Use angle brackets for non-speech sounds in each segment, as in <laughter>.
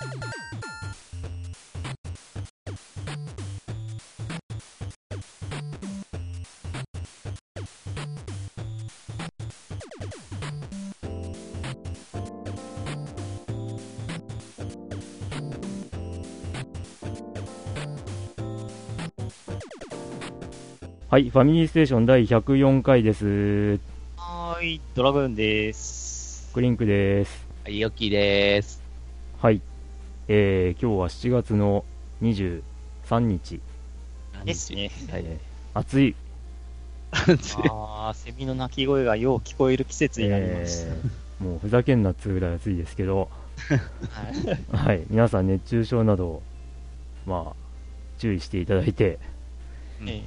はい、ファミリーステーション第104回です。はーい、ドラグーンです。クリンクです。はい、ヨッキーです。はい、えー、今日は7月の23日。ですね。はい、暑い。ああ、セミの鳴き声がよう聞こえる季節になります。えー、もうふざけんなっつうぐらい暑いですけど、はい、はい、皆さん熱中症など、まあ、注意していただいて、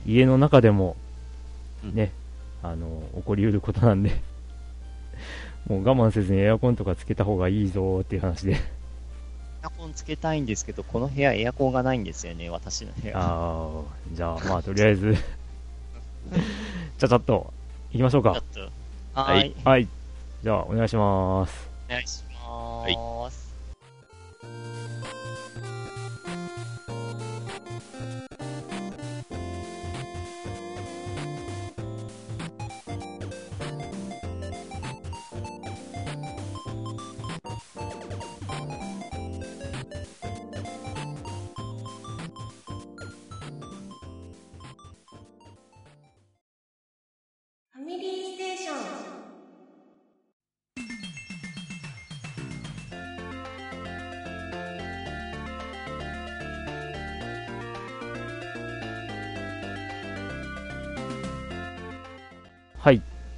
家の中でも、ね、あの、起こりうることなんでもう我慢せずにエアコンとかつけた方がいいぞっていう話でエアコンつけたいんですけど、この部屋エアコンがないんですよね、私の部屋。ああ、じゃあまあとりあえず <laughs> じゃあちょっと、行きましょうか。はい。はい。じゃあお願いします。お願いします。はいはい。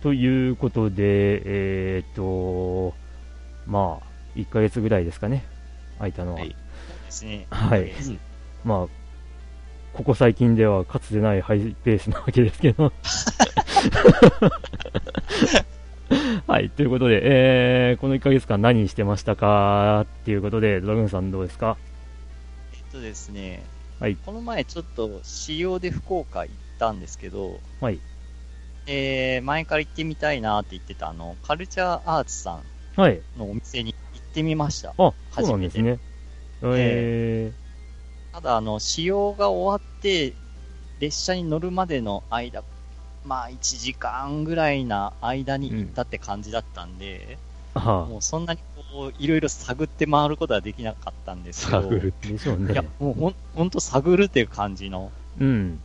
ということで、えー、っと、まあ、1ヶ月ぐらいですかね、空いたのは。はい。ですね。はい。まあ、ここ最近ではかつてないハイペースなわけですけど。<laughs> はい。ということで、えー、この1ヶ月間何してましたかっていうことで、ドラグーンさんどうですか？えっとですね、はい。この前ちょっと仕様で福岡行ったんですけど、はい。えー、前から行ってみたいなって言ってた、あの、カルチャーアーツさんのお店に行ってみました。はい、あ、そうなんですね。えー、ただ、あの、仕様が終わって、列車に乗るまでの間、まあ、1時間ぐらいな間に行ったって感じだったんで、うん、もうそんなにこう、いろいろ探って回ることはできなかったんですけど、探るでしょうね。いや、もうほん、ほんと探るっていう感じの、うん。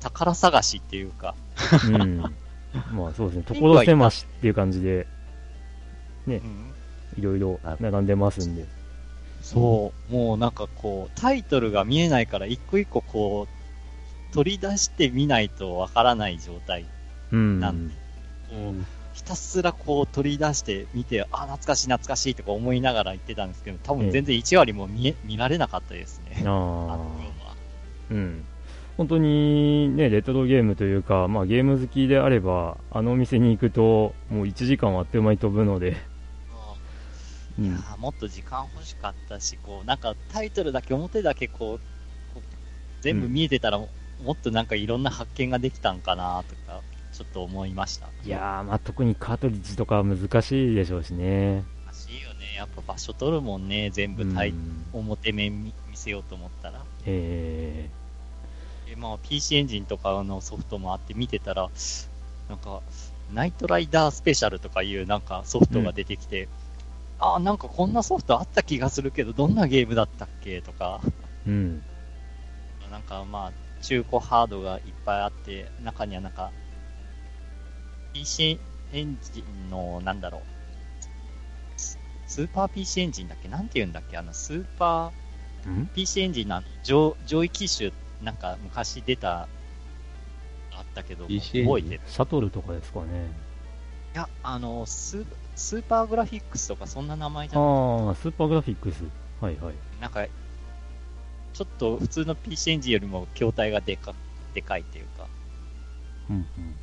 宝探しっていうか。うん。まあそうですね、<laughs> 所狭しっていう感じで、ね、いろいろ並んでますんで。そう、もうなんかこう、タイトルが見えないから一個一個こう、取り出してみないとわからない状態なんで、うん、ひたすらこう取り出して見て、あ、懐かしい懐かしいとか思いながら言ってたんですけど、多分全然1割も見え、見られなかったですね。あ <laughs> あ。うん。本当にね、レトロゲームというか、まあ、ゲーム好きであれば、あのお店に行くと、もう1時間はあっという間に飛ぶので。もっと時間欲しかったし、こう、なんかタイトルだけ、表だけこう、全部見えてたら、うん、もっとなんかいろんな発見ができたんかなとか、ちょっと思いました。いやー、まあ、特にカートリッジとかは難しいでしょうしね。難しいよね。やっぱ場所取るもんね、全部、うん、表面見せようと思ったら。えーまあ、PC エンジンとかのソフトもあって見てたら、なんか、ナイトライダースペシャルとかいうなんかソフトが出てきて、うん、ああ、なんかこんなソフトあった気がするけど、どんなゲームだったっけ？とか、うん。なんかまあ、中古ハードがいっぱいあって、中にはなんか、PC エンジンの、なんだろう、スーパー PC エンジンだっけ？なんて言うんだっけ？あの、スーパー、PC エンジンの上上位機種なんか昔出た、あったけど、覚えてる。シャトルとかですかね。いや、あの、ススーパーグラフィックスとかそんな名前じゃないああ、スーパーグラフィックス。はいはい。なんか、ちょっと普通の PC エンジンよりも筐体がでか、でかいっていうか。うんうん。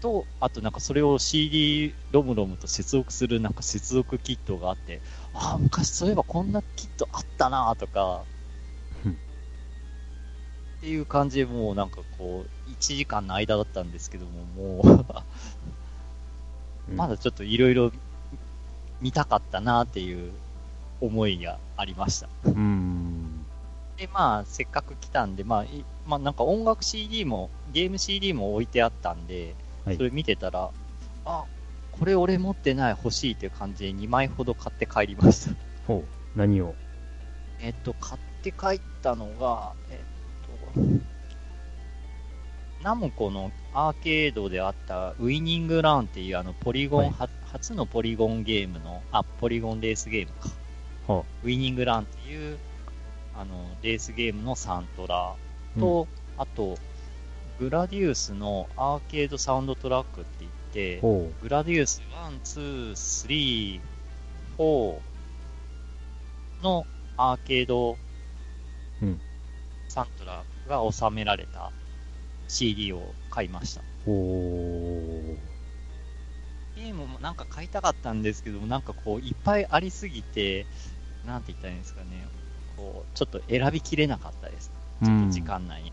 と、あとなんかそれを CD ロムロムと接続するなんか接続キットがあって、ああ、昔そういえばこんなキットあったなとか、っていう感じでもうなんかこう、1時間の間だったんですけども、もう <laughs> まだちょっといろいろ見たかったなっていう思いがありました。うん。で、まあ、せっかく来たんで、まあ、まあ、なんか音楽 CD も、ゲーム CD も置いてあったんで、はい、それ見てたら、あ、これ俺持ってない、欲しいっていう感じで2枚ほど買って帰りました。ほう、何を？えっと、買って帰ったのが、えっと、ナムコのアーケードであったウィニングランっていうあのポリゴン、はい、初のポリゴンゲームの、あ、ポリゴンレースゲームか。はあ、ウィニングランっていうあのレースゲームのサントラと、うん、あと、グラディウスのアーケードサウンドトラックって言って、グラディウス1、2、3、4のアーケードサントラが収められた CD を買いました。ゲームもなんか買いたかったんですけど、なんかこう、いっぱいありすぎて、なんて言ったらいいんですかね、こう、ちょっと選びきれなかったです。ちょっと時間内に。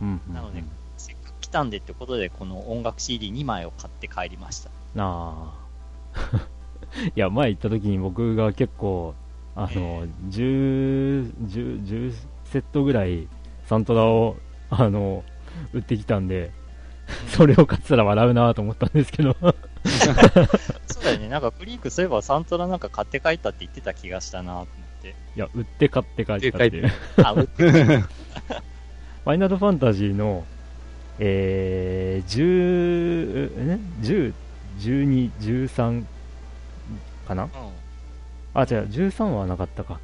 うん、なので、せっかく来たんでってことで、この音楽 CD2 枚を買って帰りました。ああ。<laughs> いや、前行った時に僕が結構、あの、えー、10、10、10セットぐらいサントラを、あの、売ってきたんで、<laughs> それを買ってたら笑うなと思ったんですけどそうだよね、なんかクリークそういえばサントラなんか買って帰ったって言ってた気がしたなと思って。いや、売って買って帰ったっていう。あ、売って <laughs> ファイナルファンタジーの、えー、10、ね、10、12、13かな、うん、あ、違う、13はなかったか。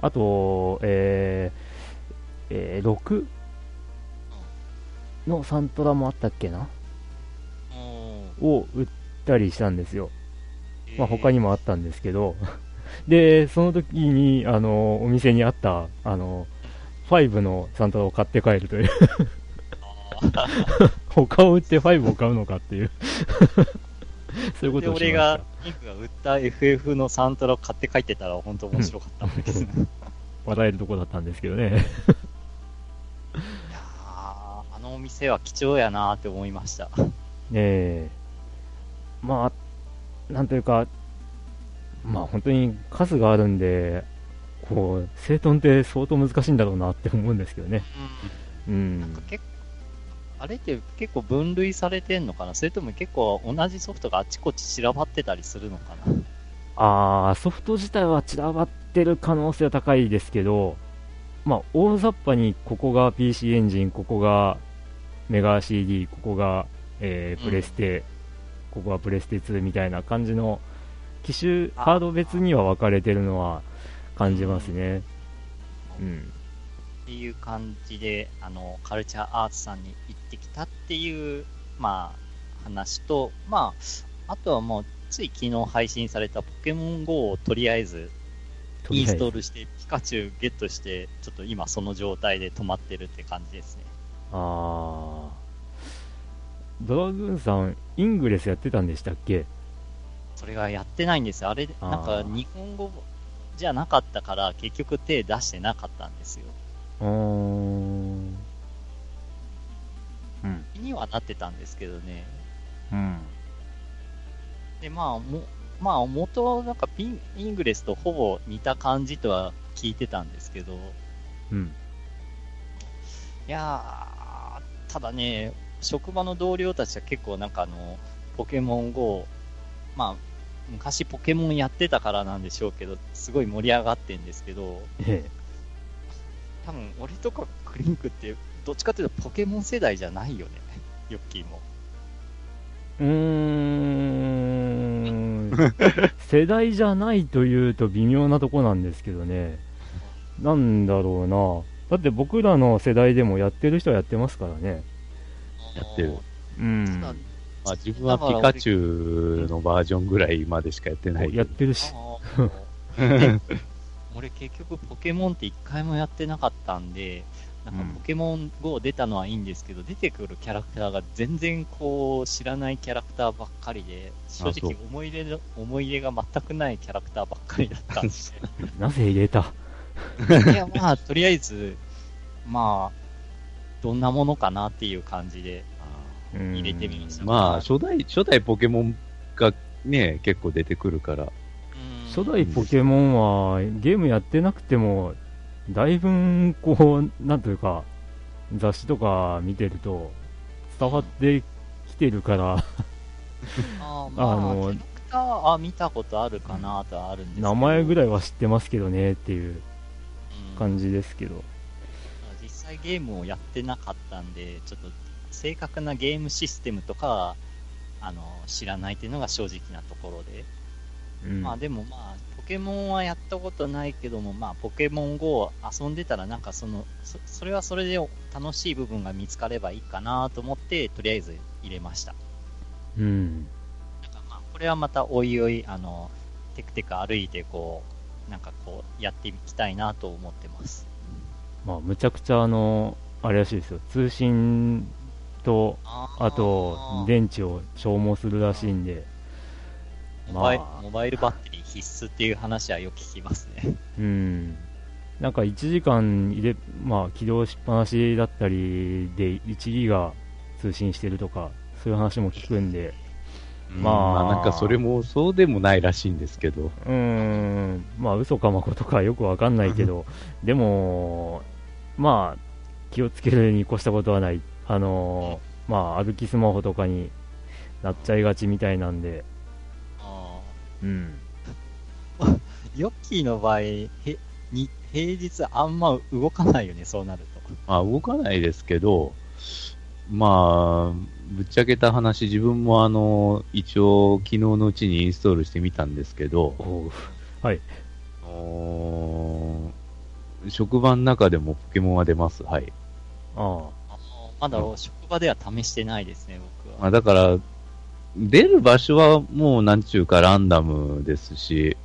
あと、えー、えー、6のサントラもあったっけな？を売ったりしたんですよ。まあ、他にもあったんですけど、<laughs> で、その時に、あの、お店にあった、あの、5のサントラを買って帰るという。<laughs> 他を売って5を買うのかっていう。<laughs> そういうことをしま俺が、ピンクが売った FF のサントラを買って帰ってたら本当面白かったんですね。笑えるとこだったんですけどね。店は貴重やなって思いました。ええー、まあ、なんというか、まあ本当に数があるんで、こう、整頓って相当難しいんだろうなって思うんですけどね。うん。うん、なんか結あれって結構分類されてんのかな？それとも結構同じソフトがあちこち散らばってたりするのかな？あー、ソフト自体は散らばってる可能性は高いですけど、まあ、大雑把にここが PC エンジン、ここがメガ CD、ここが、えー、プレステ、うん、ここはプレステ2みたいな感じの機種、ハード別には分かれてるのは感じますね。うん。っていう感じで、あの、カルチャーアーツさんに行ってきたっていう、まあ、話と、まあ、あとはもう、つい昨日配信されたポケモン GO をとりあえずインストールして、ピカチュウゲットして、ちょっと今その状態で止まってるって感じですね。ああ。ドラグーンさん、イングレスやってたんでしたっけ？それがやってないんですよ。あれ、なんか日本語じゃなかったから、結局手出してなかったんですよ。うん。気にはなってたんですけどね。うん。で、まあ、も、まあ、元はなんかピン、イングレスとほぼ似た感じとは聞いてたんですけど。うん。いやー、ただね、職場の同僚たちは結構なんかあの、ポケモン GO、まあ、昔ポケモンやってたからなんでしょうけど、すごい盛り上がってんですけど、ええ、多分俺とかクリンクってどっちかっていうとポケモン世代じゃないよねヨッキーも。うーん。<laughs> 世代じゃないというと微妙なとこなんですけどね。なんだろうなだって僕らの世代でもやってる人はやってますからね。やってる。うん。まあ、自分はピカチュウのバージョンぐらいまでしかやってない。やってるし。<laughs> 俺結局ポケモンって一回もやってなかったんで、なんかポケモン GO 出たのはいいんですけど、うん、出てくるキャラクターが全然こう知らないキャラクターばっかりで、正直思い入れ思い入れが全くないキャラクターばっかりだったんで。<laughs> なぜ入れた？いや、まあ、とりあえず、まあ、どんなものかなっていう感じで入れてみました。まあ、初代、初代ポケモンがね、結構出てくるから。初代ポケモンはゲームやってなくても、だいぶこう、なんというか、雑誌とか見てると伝わってきてるから。あ、<laughs> まあ、あの、あ見たことあるかなとはあるんですけど。名前ぐらいは知ってますけどねっていう感じですけど、うん、実際ゲームをやってなかったんでちょっと正確なゲームシステムとかはあの知らないっていうのが正直なところで、うん、まあでもまあポケモンはやったことないけどもまあポケモン GO を遊んでたらなんかそのそそれはそれで楽しい部分が見つかればいいかなと思ってとりあえず入れました。うん。これはまたおいおい、あの、テクテク歩いて、こう、なんかこう、やっていきたいなと思ってます。まあ、むちゃくちゃ、あの、あれらしいですよ。通信と、あと、電池を消耗するらしいんで、モバイ、まあ、モバイルバッテリー必須っていう話はよく聞きますね。うん。なんか1時間入れ、まあ、起動しっぱなしだったりで1ギガ通信してるとか、そういう話も聞くんで、まあ、なんかそれもそうでもないらしいんですけど。うん、まあ嘘かまことかよくわかんないけど、でも、まあ、気をつけるに越したことはない。あのー、まあ、歩きスマホとかになっちゃいがちみたいなんで。ああ。うん。<laughs> ヨッキーの場合、へに平日あんま動かないよね、そうなると。まあ、動かないですけど、まあ、ぶっちゃけた話、自分もあの、一応、昨日のうちにインストールしてみたんですけど、はい。職場の中でもポケモンは出ます。はい。ああ。まだ職場では試してないですね、僕は。まあ、だから、出る場所はもうなんちゅうかランダムですし、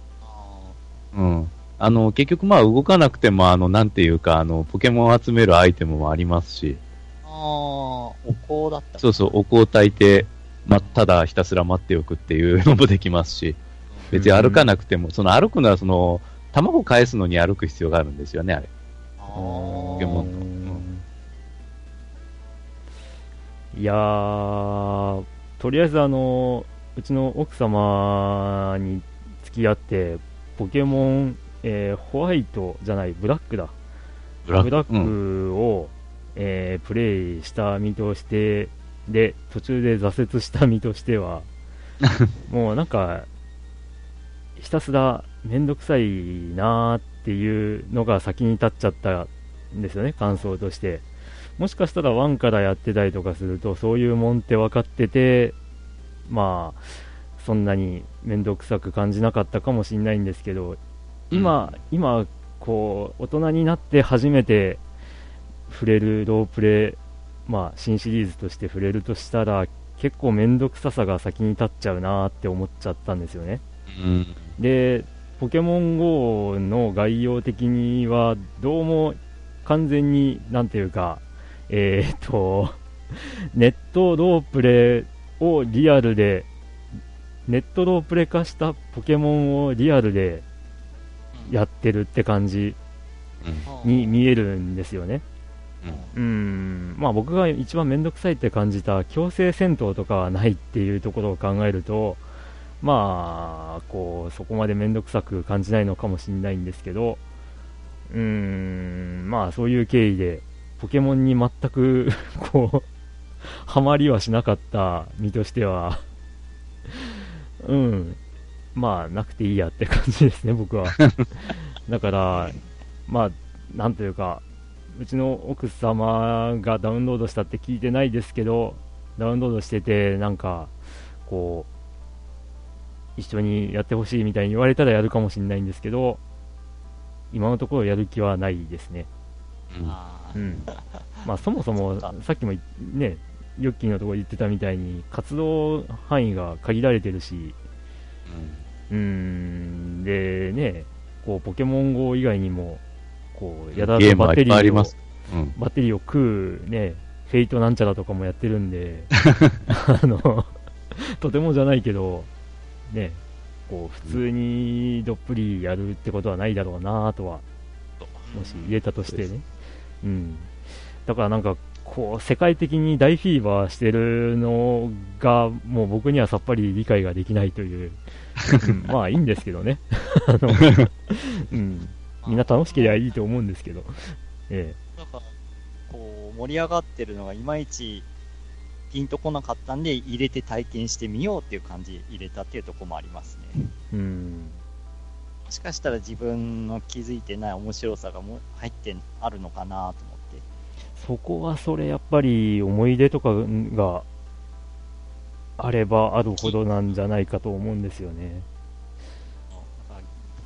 うん。あの、結局まあ動かなくても、あの、なんていうか、あの、ポケモンを集めるアイテムもありますし、お香だったそうそう、お香炊いて、ま、ただひたすら待っておくっていうのもできますし、別に歩かなくても、その歩くのはその、卵返すのに歩く必要があるんですよね、あれ。ポケモンの。いやー、とりあえずあの、うちの奥様に付き合って、ポケモン、えー、ホワイトじゃない、ブラックだ。ブラックを、えー、プレイした身としてで途中で挫折した身としては <laughs> もうなんかひたすら面倒くさいなーっていうのが先に立っちゃったんですよね感想として。もしかしたら1からやってたりとかするとそういうもんって分かっててまあそんなに面倒くさく感じなかったかもしれないんですけど今、うん、今こう大人になって初めて触れるロープレイ、まあ、新シリーズとして触れるとしたら結構面倒くささが先に立っちゃうなって思っちゃったんですよね、うん、でポケモン GO の概要的にはどうも完全になんていうかえー、っ <laughs> とネットロープレイをリアルでネットロープレ化したポケモンをリアルでやってるって感じに見えるんですよね。うん、まあ僕が一番面倒くさいって感じた強制戦闘とかはないっていうところを考えると、まあ、こう、そこまで面倒くさく感じないのかもしれないんですけど、うん、まあそういう経緯で、ポケモンに全く <laughs> こう、ハマりはしなかった身としてはうん、まあなくていいやって感じですね、僕は。だから、まあ、なんというか、うちの奥様がダウンロードしたって聞いてないですけど、ダウンロードしてて、なんか、こう、一緒にやってほしいみたいに言われたらやるかもしれないんですけど、今のところやる気はないですね。うん。まあ、そもそも、さっきもね、ヨッキーのところ言ってたみたいに、活動範囲が限られてるし、うん、ん、でね、こう、ポケモン GO 以外にも、こう、やだとバッテリーを、うん、バッテリーを食うね、フェイトなんちゃらとかもやってるんで、<laughs> あの、とてもじゃないけど、ね、こう、普通にどっぷりやるってことはないだろうなとは、もし入れたとしてね。うん。だからなんか、こう、世界的に大フィーバーしてるのが、もう僕にはさっぱり理解ができないという、まあいいんですけどね。<laughs> あの、うん。みんな楽しければいいと思うんですけど。<laughs> ええ。なんか、こう、盛り上がってるのがいまいちピンとこなかったんで、入れて体験してみようっていう感じで入れたっていうところもありますね。うん。もしかしたら自分の気づいてない面白さがも入ってあるのかなと思って。そこはそれやっぱり思い出とかがあればあるほどなんじゃないかと思うんですよね。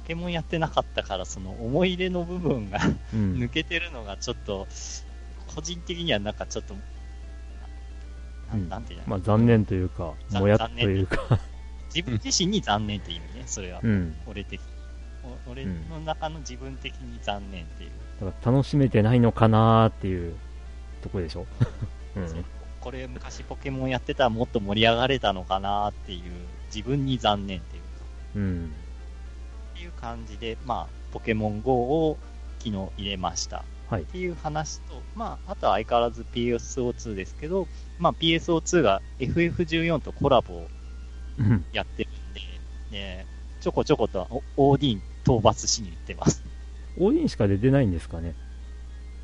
ポケモンやってなかったから、その思い出の部分が抜けてるのがちょっと、個人的にはなんかちょっと、うん、なんていうの、まあ残念というか、もやっというか。自分自身に残念って意味ね、それは。うん、俺的俺の中の自分的に残念っていう。だから楽しめてないのかなっていうとこでしょ、うん、これ昔ポケモンやってたらもっと盛り上がれたのかなっていう自分に残念っていうか、うん、っていう感じで、まあ、ポケモン GO を昨日入れました。はい、っていう話と、まあ、あとは相変わらず PSO2 ですけど、まあ、PSO2 が FF14 とコラボをやってるんで、ね、ちょこちょことオーディン討伐しに行ってます。オーディンしか出てないんですかね？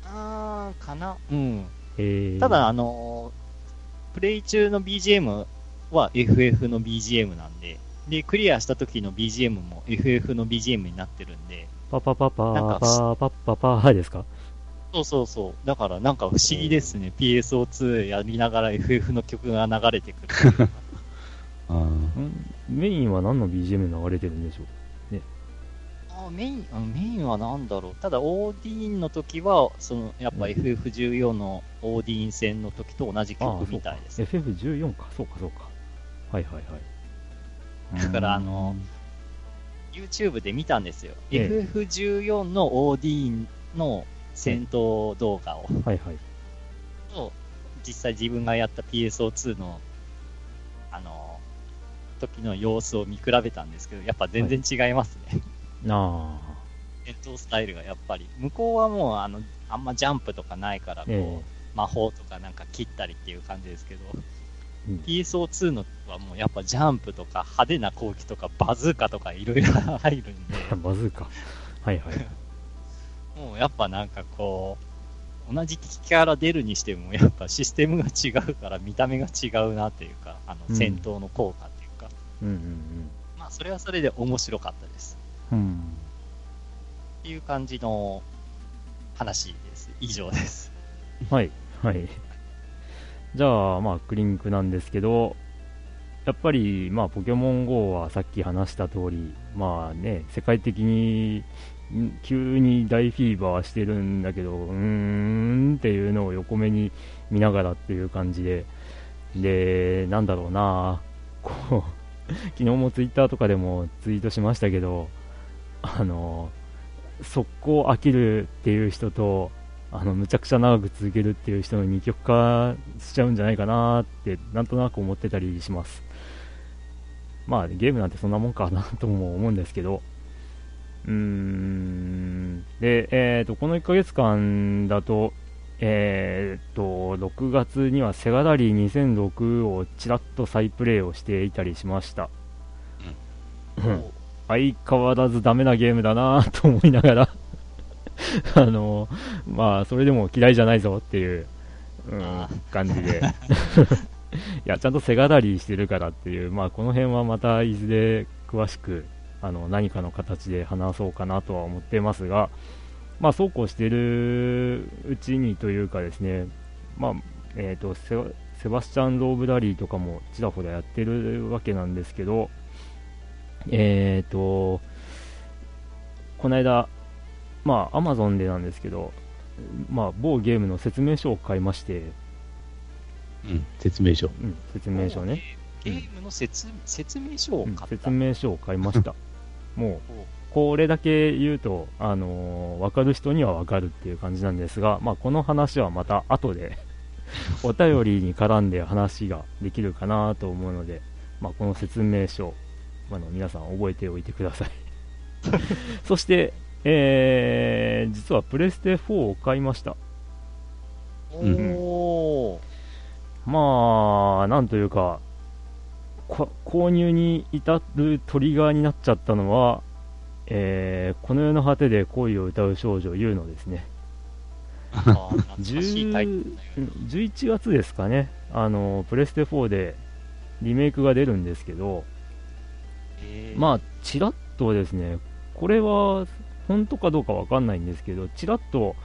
あー、かな。うん。ただ、あのプレイ中の BGM は FF の BGM なんで、で、クリアした時の BGM も FF の BGM になってるんで。パパパパーパパパパーですか？そうそうそう。だからなんか不思議ですね。PSO2 やりながら FF の曲が流れてくる。<laughs> あメインは何の BGM 流れてるんでしょう？あメインあメインは何だろう。ただ、オーディーンの時は、その、やっぱ FF14 のオーディーン戦の時と同じ曲みたいです。FF14 か、そうか、そうか。はいはいはい。だから、あの、YouTube で見たんですよ。ええ、FF14 のオーディーンの戦闘動画を。はいはい。と、実際自分がやった PSO2 の、あの、時の様子を見比べたんですけど、やっぱ全然違いますね。戦闘スタイルがやっぱり、向こうはもうあの、あんまジャンプとかないから、こう、え魔法とかなんか切ったりっていう感じですけど、うん、PSO2 のはもうやっぱジャンプとか派手な攻撃とかバズーカとかいろいろ入るんで。<laughs> バズーカはいはい。<laughs> もうやっぱなんかこう、同じ敵キャラ出るにしてもやっぱシステムが違うから見た目が違うなっていうか、あの戦闘の効果っていうか。うんうんうん。まあそれはそれで面白かったです。うん。っていう感じの話です。以上です。はい、はい。じゃあ、まあ、クリンクなんですけど、やっぱり、まあ、ポケモン GO はさっき話した通り、まあね、世界的に急に大フィーバーしてるんだけど、うーんっていうのを横目に見ながらっていう感じで、で、なんだろうな、こう、昨日もツイッターとかでもツイートしましたけど、あの速攻飽きるっていう人とあのむちゃくちゃ長く続けるっていう人の二極化しちゃうんじゃないかなってなんとなく思ってたりします。まあゲームなんてそんなもんかなとも思うんですけど。うーん。で、えーと、この1ヶ月間だとえーと6月にはセガラリー2006をちらっと再プレイをしていたりしました、うん、相変わらずダメなゲームだなと思いながら <laughs> あのまあ、それでも嫌いじゃないぞっていう、うん、感じで。<laughs> いや、ちゃんと背がだりしてるからっていう、まあ、この辺はまたいずれ詳しくあの何かの形で話そうかなとは思ってますが、まあ、そうこうしてるうちにというかですね、まあえーと、とセバスチャン・ローブラリーとかもちらほらやってるわけなんですけど、えっ、ー、と、この間、まあ、アマゾンでなんですけど、まあ、某ゲームの説明書を買いまして、うん、説明書。うん、説明書ね。ゲームの説説明書を買った、うん、説明書を買いました。<laughs> もう、これだけ言うと、あのー、分かる人には分かるっていう感じなんですが、まあ、この話はまた後で <laughs> お便りに絡んで話ができるかなと思うので、まあ、この説明書、あの皆さん覚えておいてください <laughs> そして、えー、実はプレステ4を買いました。おまあ、なんというか、購入に至るトリガーになっちゃったのは、えー、この世の果てで恋を歌う少女、ユーノですね。11月ですかね、あのプレステ4でリメイクが出るんですけど、えー、まあ、ちらっとですね、これは本当かどうかわかんないんですけど、ちらっと、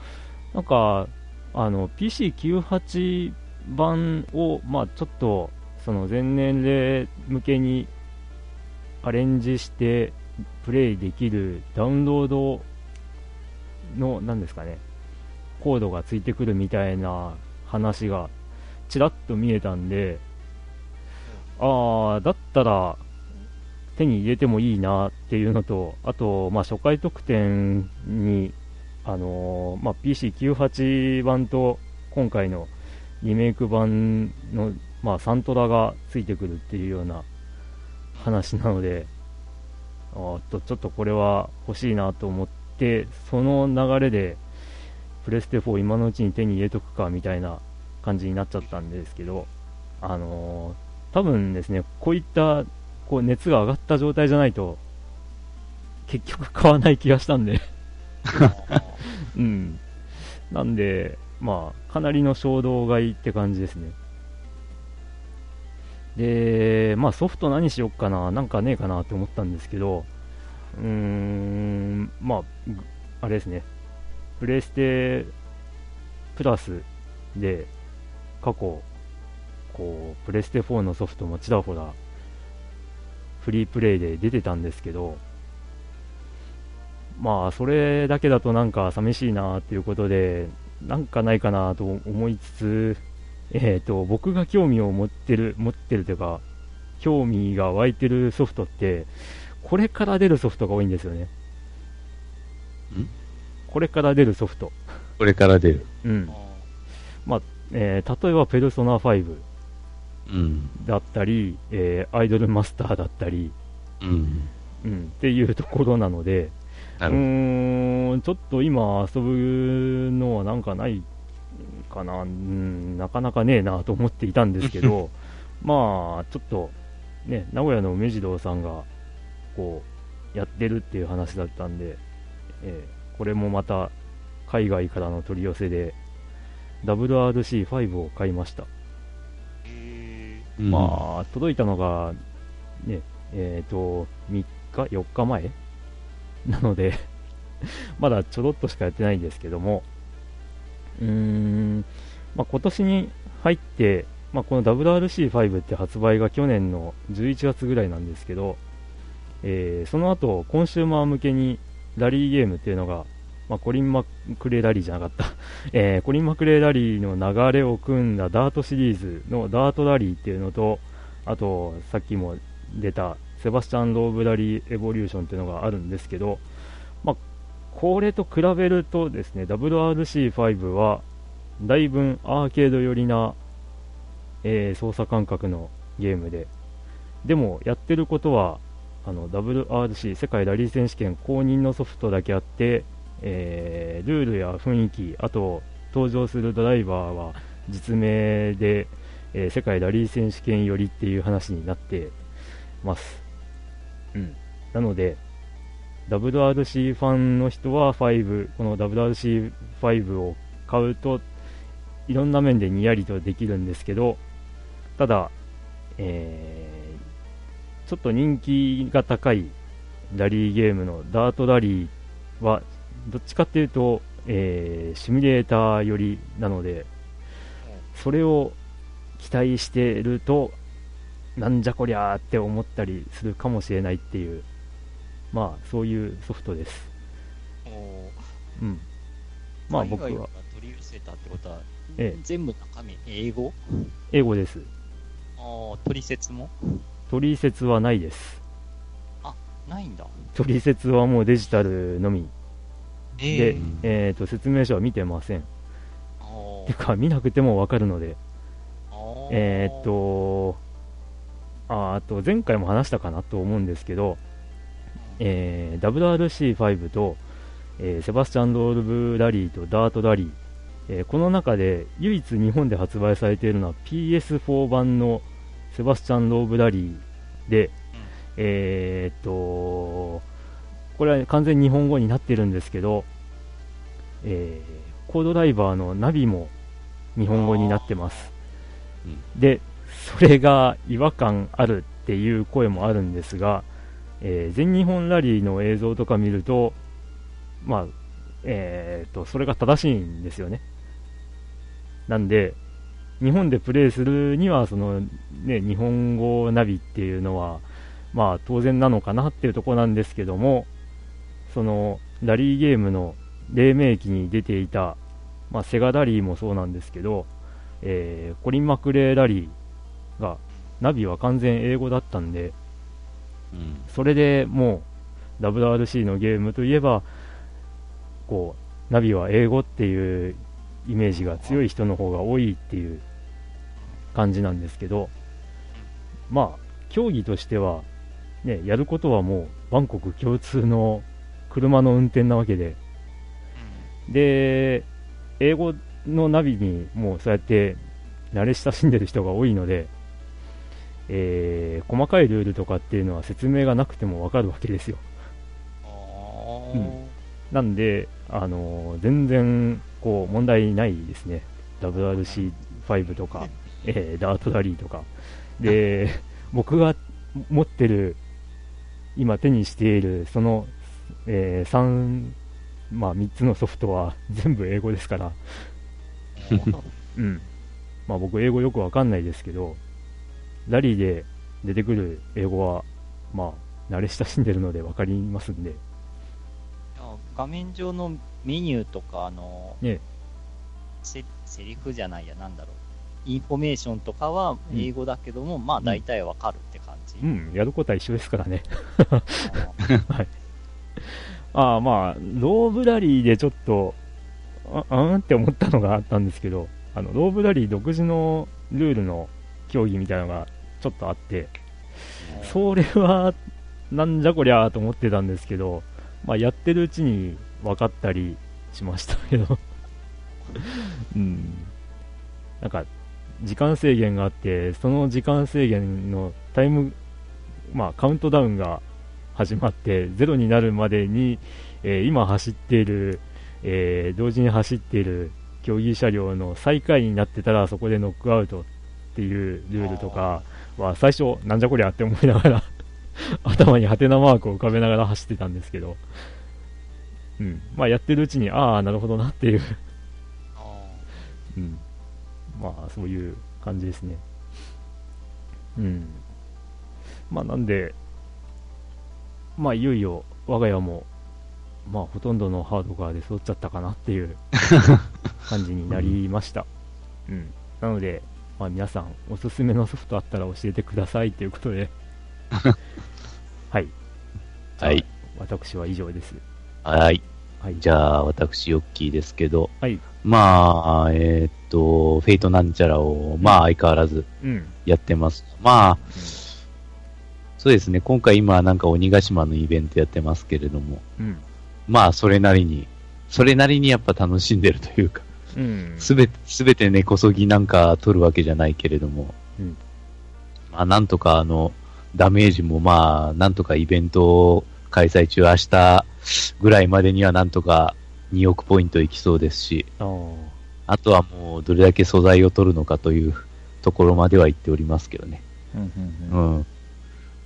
なんか、あの、PC98 版を、まあ、ちょっと、その全年齢向けにアレンジしてプレイできるダウンロードの、なんですかね、コードがついてくるみたいな話がちらっと見えたんで、ああ、だったら手に入れてもいいなっていうのと、あと、まあ、初回特典に、あのー、まあ、PC98 版と今回のリメイク版の、まあ、サントラがついてくるっていうような話なので、あとちょっとこれは欲しいなと思って、その流れで、プレステ4今のうちに手に入れとくかみたいな感じになっちゃったんですけど、あのー、多分ですね、こういったこう熱が上がった状態じゃないと、結局買わない気がしたんで <laughs> うん。なんで、まあ、かなりの衝動買いって感じですね。で、まあソフト何しよっかな、なんかねえかなって思ったんですけど、うーん、まあ、あれですね、プレイステプラスで過去、こう、プレステ4のソフトもちらほらフリープレイで出てたんですけど、まあ、それだけだとなんか寂しいなっていうことで、なんかないかなと思いつつ、えっ、ー、と、僕が興味を持ってる、持ってるというか、興味が湧いてるソフトって、これから出るソフトが多いんですよね。ん？これから出るソフト。これから出る。うん。まあ、えー、例えば、ペルソナ5だったり、うん、えー、アイドルマスターだったり、うん。うん、っていうところなので、うーん、ちょっと今遊ぶのはなんかないかな、うん、なかなかねえなと思っていたんですけど、<laughs> まあ、ちょっと、ね、名古屋の梅次郎さんが、こう、やってるっていう話だったんで、えー、これもまた、海外からの取り寄せで、WRC5 を買いました。まあ、届いたのが、ね、えっ、ー、と、3日、4日前なので <laughs> まだちょろっとしかやってないんですけども、うーん、まあ、今年に入って、まあ、この WRC5 って発売が去年の11月ぐらいなんですけど、えー、その後、コンシューマー向けにラリーゲームっていうのが、まあ、コリン・マクレラリーじゃなかった。<laughs> えー、コリン・マクレラリーの流れを組んだダートシリーズのダートラリーっていうのと、あと、さっきも出たセバスチャン・ローブラリー・エボリューションっていうのがあるんですけど、まあ、これと比べるとですね、WRC5 は、だいぶアーケード寄りな、えー、操作感覚のゲームで、でもやってることは、あの WRC 世界ラリー選手権公認のソフトだけあって、えー、ルールや雰囲気、あと登場するドライバーは実名で、えー、世界ラリー選手権よりっていう話になってます。うん、なので、WRC ファンの人は5、この WRC5 を買うといろんな面でにやりとできるんですけど、ただ、えー、ちょっと人気が高いラリーゲームのダートラリーはどっちかっていうと、えー、シミュレーター寄りなので、それを期待してると、なんじゃこりゃーって思ったりするかもしれないっていう、まあ、そういうソフトです。うん。まあ僕は。取り寄せたってことは、ええ、全部中身、英語？英語です。ああ、取説も？取説はないです。あ、ないんだ。取説はもうデジタルのみで、えーと、説明書は見てません。てか、見なくてもわかるので、えっ、ー、とあ、あと前回も話したかなと思うんですけど、えー、WRC5 と、えー、セバスチャン・ロールブラリーとダートラリー。えー、この中で唯一日本で発売されているのは PS4 版のセバスチャン・ローブラリーで、うん、えー、っと、これは完全に日本語になってるんですけど、えー、コードライバーのナビも日本語になってます。うん、で、それが違和感あるっていう声もあるんですが、えー、全日本ラリーの映像とか見ると、まあ、えーと、それが正しいんですよね。なんで、日本でプレイするには、その、ね、日本語ナビっていうのは、まあ、当然なのかなっていうところなんですけども、その、ラリーゲームの黎明期に出ていた、まあ、セガラリーもそうなんですけど、えー、コリン・マクレーラリーが、ナビは完全英語だったんで、うん、それでもう WRC のゲームといえばこうナビは英語っていうイメージが強い人の方が多いっていう感じなんですけどまあ競技としては、ね、やることはもうバンコク共通の車の運転なわけでで英語のナビにもうそうやって慣れ親しんでる人が多いのでえー、細かいルールとかっていうのは説明がなくてもわかるわけですよ。うん、なんで、あのー、全然こう問題ないですね。WRC5 とか、えー、ダートラリーとか。で、僕が持ってる、今手にしている、その、えー、3、まあ3つのソフトは <laughs> 全部英語ですから。うん。まあ僕英語よくわかんないですけど、ラリーで出てくる英語は、まあ、慣れ親しんでるので分かりますんで。画面上のメニューとか、あの、ね、セセリフじゃないや、なんだろう。インフォメーションとかは英語だけども、うん、まあ大体わかるって感じ、うん。うん、やることは一緒ですからね。<laughs> はい。ああ、まあ、ロボラリーでちょっと、あ、あんって思ったのがあったんですけど、あの、ロボラリー独自のルールの競技みたいなのがちょっとあって、それはなんじゃこりゃと思ってたんですけど、まあ、やってるうちに分かったりしましたけど。<laughs> うん、なんか時間制限があって、その時間制限のタイム、まあ、カウントダウンが始まって、ゼロになるまでに、えー、今走っている、えー、同時に走っている競技車両の最下位になってたらそこでノックアウトっていうルールとかは最初なんじゃこりゃって思いながら <laughs> 頭にハテナマークを浮かべながら走ってたんですけど、うん、まあやってるうちにああなるほどなっていう。うん、まあそういう感じですね。うん。まあなんでまあいよいよ我が家もまあほとんどのハードガーで揃っちゃったかなっていう <laughs> 感じになりました、うん、なのでまあ、皆さんおすすめのソフトあったら教えてくださいということで <laughs> はい。はい。私は以上です。はい。はい、じゃあ、私、ヨッキーですけど、はい。まあ、えー、っと、フェイトなんちゃらを、まあ、相変わらずやってます。うん、まあ、うん、そうですね、今回今、なんか鬼ヶ島のイベントやってますけれども、うん、まあ、それなりに、それなりにやっぱ楽しんでるというか、すべて、すべて根こそぎなんか取るわけじゃないけれども、うん、まあなんとかあの、ダメージもまあ、なんとかイベントを開催中明日ぐらいまでにはなんとか2億ポイントいきそうですし、あとはもうどれだけ素材を取るのかというところまでは行っておりますけどね。うん、うん、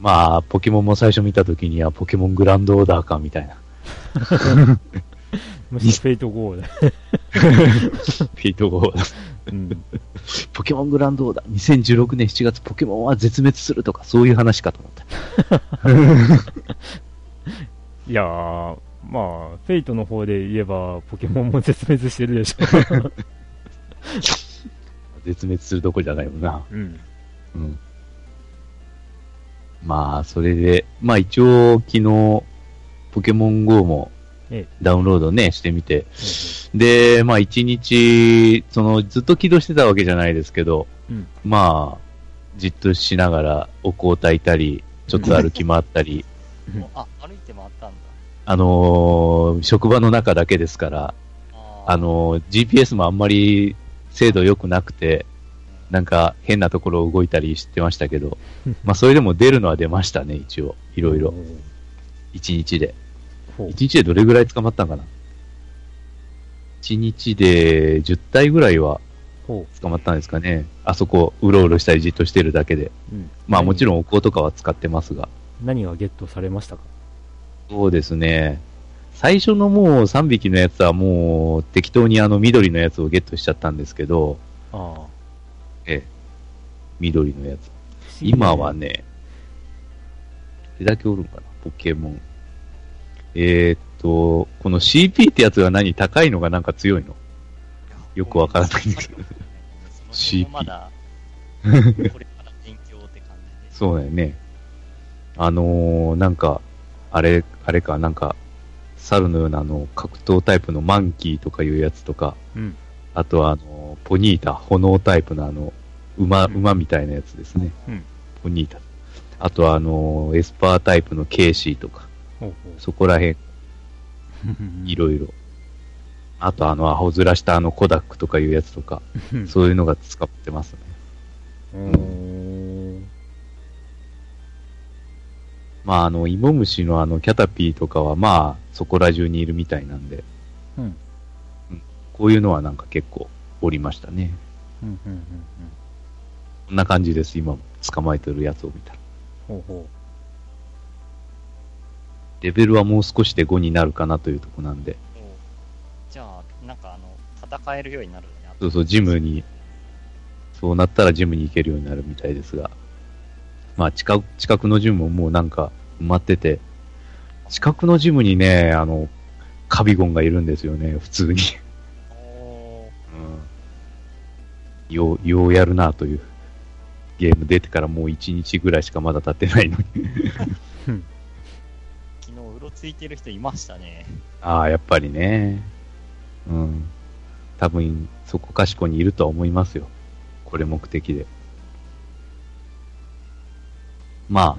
まあ、ポケモンも最初見たときにはポケモングランドオーダーかみたいな。<laughs> むしろフェイト GO だ。<laughs> フェイト GO だ。うん、ポケモングランドオーダー、2016年7月、ポケモンは絶滅するとか、そういう話かと思った。<laughs> いやー、まあ、フェイトの方で言えば、ポケモンも絶滅してるでしょ。絶滅するとこじゃないもんな。うん。うん。まあ、それで、まあ一応、昨日、ポケモン GO もダウンロードね、してみて。で、まあ一日、その、ずっと起動してたわけじゃないですけど、うん、まあ、じっとしながらお香を炊いたり、ちょっと歩き回ったり。あ、歩いて回ったんだ。あのー、職場の中だけですから、あの、GPS もあんまり精度良くなくて、なんか変なところ動いたりしてましたけど、まあそれでも出るのは出ましたね、一応。いろいろ。1日で。1日でどれぐらい捕まったんかな ?1 日で10体ぐらいは捕まったんですかね。あそこ、うろうろしたりじっとしてるだけで。うん、まあもちろんお香とかは使ってますが。何がゲットされましたか？そうですね。最初のもう3匹のやつはもう適当にあの緑のやつをゲットしちゃったんですけど、ああ。ええ。緑のやつ。今はね、手だけおるんかなポケモン。えー、っと、この CP ってやつが何高いのがなんか強いの？よくわからないんですけど。CP。まだ、これから勉強って感じで。そうだよね。あのー、なんか、あれ、あれか、なんか、猿のようなあの、格闘タイプのマンキーとかいうやつとか、うん、あとはあの、ポニータ、炎タイプのあの、馬、馬みたいなやつですね。うん、ポニータ。あとはあの、エスパータイプのケーシーとか、ほうほう。そこらへん、<laughs> いろいろ。あとあの、アホ面したあの、コダックとかいうやつとか、そういうのが使ってますね。うん。まあ、あの、芋虫のあの、キャタピーとかは、まあ、そこら中にいるみたいなんで、うん。うん、こういうのはなんか結構おりましたね。うん、うん、うん、うん。こんな感じです、今、捕まえてるやつを見たら。ほうほう。レベルはもう少しで5になるかなというとこなんで。じゃあ、なんかあの、戦えるようになるね。そうそう、ジムに、そうなったらジムに行けるようになるみたいですが。まあ近く、近くのジムももうなんか埋まってて、近くのジムにね、あの、カビゴンがいるんですよね、普通によう、ようやるなという。ゲーム出てからもう1日ぐらいしかまだ経ってないのに昨日、うろついてる人いましたね。ああ、やっぱりね。うん。多分、そこかしこにいるとは思いますよ。これ目的で。まあ、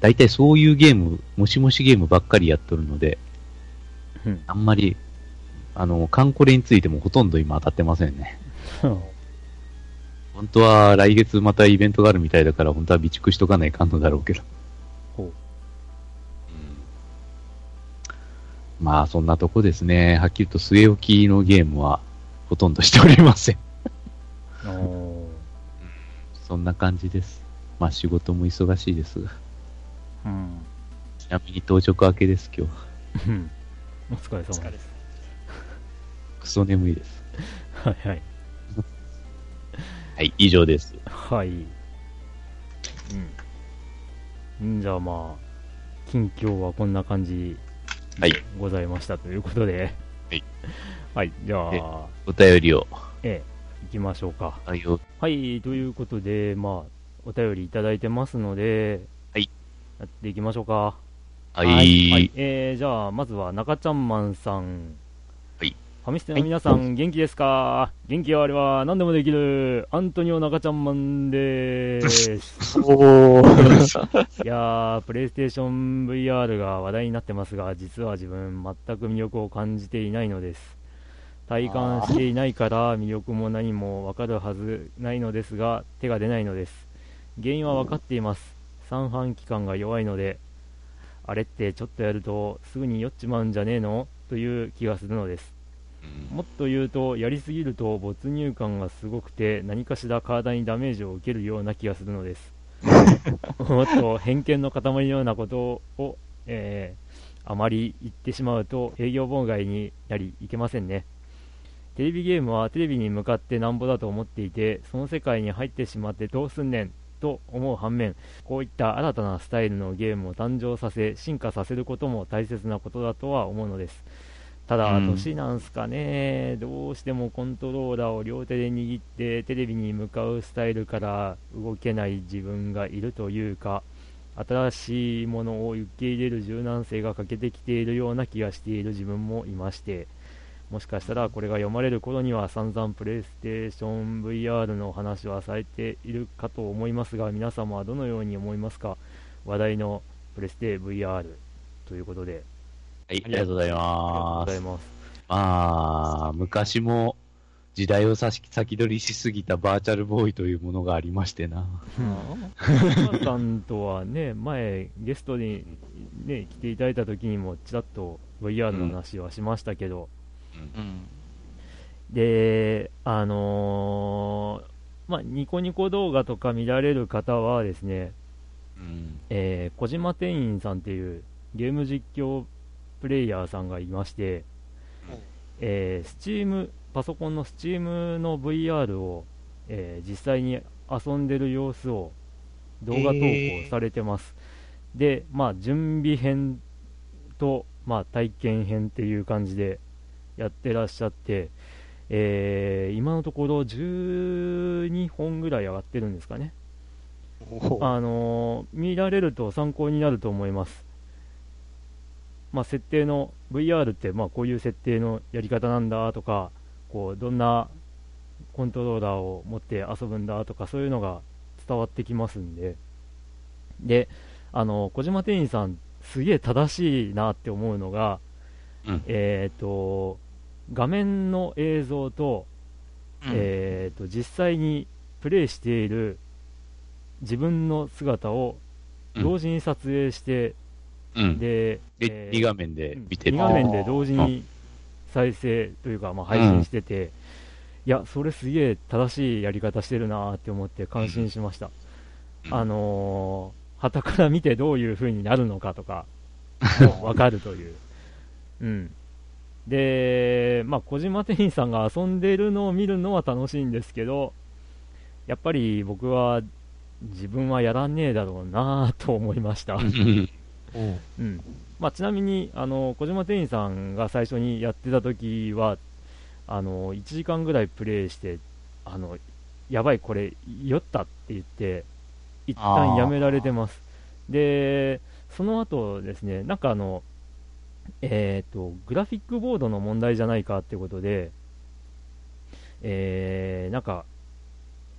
大体そういうゲーム、もしもしゲームばっかりやっとるので、うん、あんまり、あの、カンコレについてもほとんど今当たってませんね。<laughs> 本当は来月またイベントがあるみたいだから、本当は備蓄しとかないかんのだろうけど。ほう。うん、まあ、そんなとこですね。はっきりと据え置きのゲームはほとんどしておりません。そんな感じです。まあ仕事も忙しいですが。うん。ちなみに当直明けです、今日。うん。お疲れ様です。クソ眠いです。はいはい。はい、以上です。はい。うん。んじゃあまあ、近況はこんな感じはい。ございましたということで、はい。<laughs> はい、じゃあ、お便りを。ええ、行きましょうか。はい、はい、ということで、まあ、お便りいただいてますので、はい。やっていきましょうか。はい。はい、はい、えー、じゃあ、まずは中ちゃんマンさん。はい。ファミステの皆さん、はい、元気ですか？元気があれば何でもできる、アントニオ中ちゃんマンでーす。おー。いやー、プレイステーション VR が話題になってますが、実は自分、全く魅力を感じていないのです。体感していないから魅力も何もわかるはずないのですが、手が出ないのです。原因は分かっています。三半規管が弱いので、あれってちょっとやるとすぐに酔っちまうんじゃねえの？という気がするのです。もっと言うと、やりすぎると没入感がすごくて何かしら体にダメージを受けるような気がするのです。<laughs> もっと偏見の塊のようなことを、えー、あまり言ってしまうと営業妨害になりいけませんね。テレビゲームはテレビに向かってなんぼだと思っていて、その世界に入ってしまってどうすんねんと思う反面、こういった新たなスタイルのゲームを誕生させ、進化させることも大切なことだとは思うのです。ただ、年なんすかね、どうしてもコントローラーを両手で握ってテレビに向かうスタイルから動けない自分がいるというか、新しいものを受け入れる柔軟性が欠けてきているような気がしている自分もいまして、もしかしたらこれが読まれる頃には散々プレイステーション VR の話はされているかと思いますが皆様はどのように思いますか？話題のプレステ VR ということで。はい、ありがとうございます。ありがとうございます。ああ、昔も時代を先取りしすぎたバーチャルボーイというものがありましてな。うん。さんとはね、前、ゲストに、ね、来ていただいた時にも、ちらっと VR の話はしましたけど、うん、で、あのー、まあ、ニコニコ動画とか見られる方はですね、うん、えー、小島店員さんっていうゲーム実況プレイヤーさんがいまして、うん、えー、スチーム、パソコンのスチームの VR を、えー、実際に遊んでる様子を動画投稿されてます。えー、で、まあ、準備編と、まあ、体験編っていう感じでやってらっしゃって、えー、今のところ12本ぐらい上がってるんですかね。あのー、見られると参考になると思います。まあ、設定の VR ってまあこういう設定のやり方なんだとか、こうどんなコントローラーを持って遊ぶんだとかそういうのが伝わってきますんで、で、あの小島店員さん、すげえ正しいなって思うのが、うん、えっ、ー、と、画面の映像と、うん、えーと、実際にプレイしている自分の姿を同時に撮影して、うん、で、えー、2画面で見てる。2画面で同時に再生というか、まあ、配信してて、いや、それすげえ正しいやり方してるなって思って感心しました。あのー、旗から見てどういう風になるのかとか、<laughs> わかるという。うん。で、まあ、小島店員さんが遊んでるのを見るのは楽しいんですけど、やっぱり僕は自分はやらねえだろうなと思いました。うんまあ、ちなみにあの小島店員さんが最初にやってた時はあの1時間ぐらいプレイしてあのやばい、これ酔ったって言って一旦やめられてます。でその後ですねなんかあのえーと、グラフィックボードの問題じゃないかってことで、えー、なんか、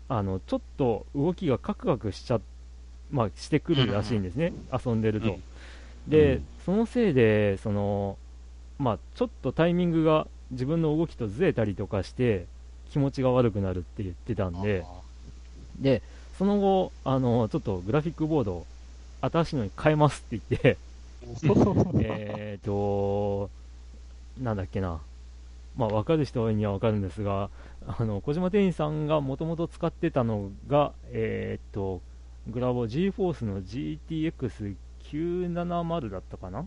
あの、ちょっと動きがカクカクしちゃ、まあ、してくるらしいんですね、遊んでると。で、そのせいで、その、まあ、ちょっとタイミングが自分の動きとずれたりとかして、気持ちが悪くなるって言ってたんで、で、その後、あの、ちょっとグラフィックボード、新しいのに変えますって言って。<laughs> えっと、なんだっけな、まあ、分かる人には分かるんですが、あの小島店員さんがもともと使ってたのが、えー、っと、グラボ GForce の GTX970 だったかな？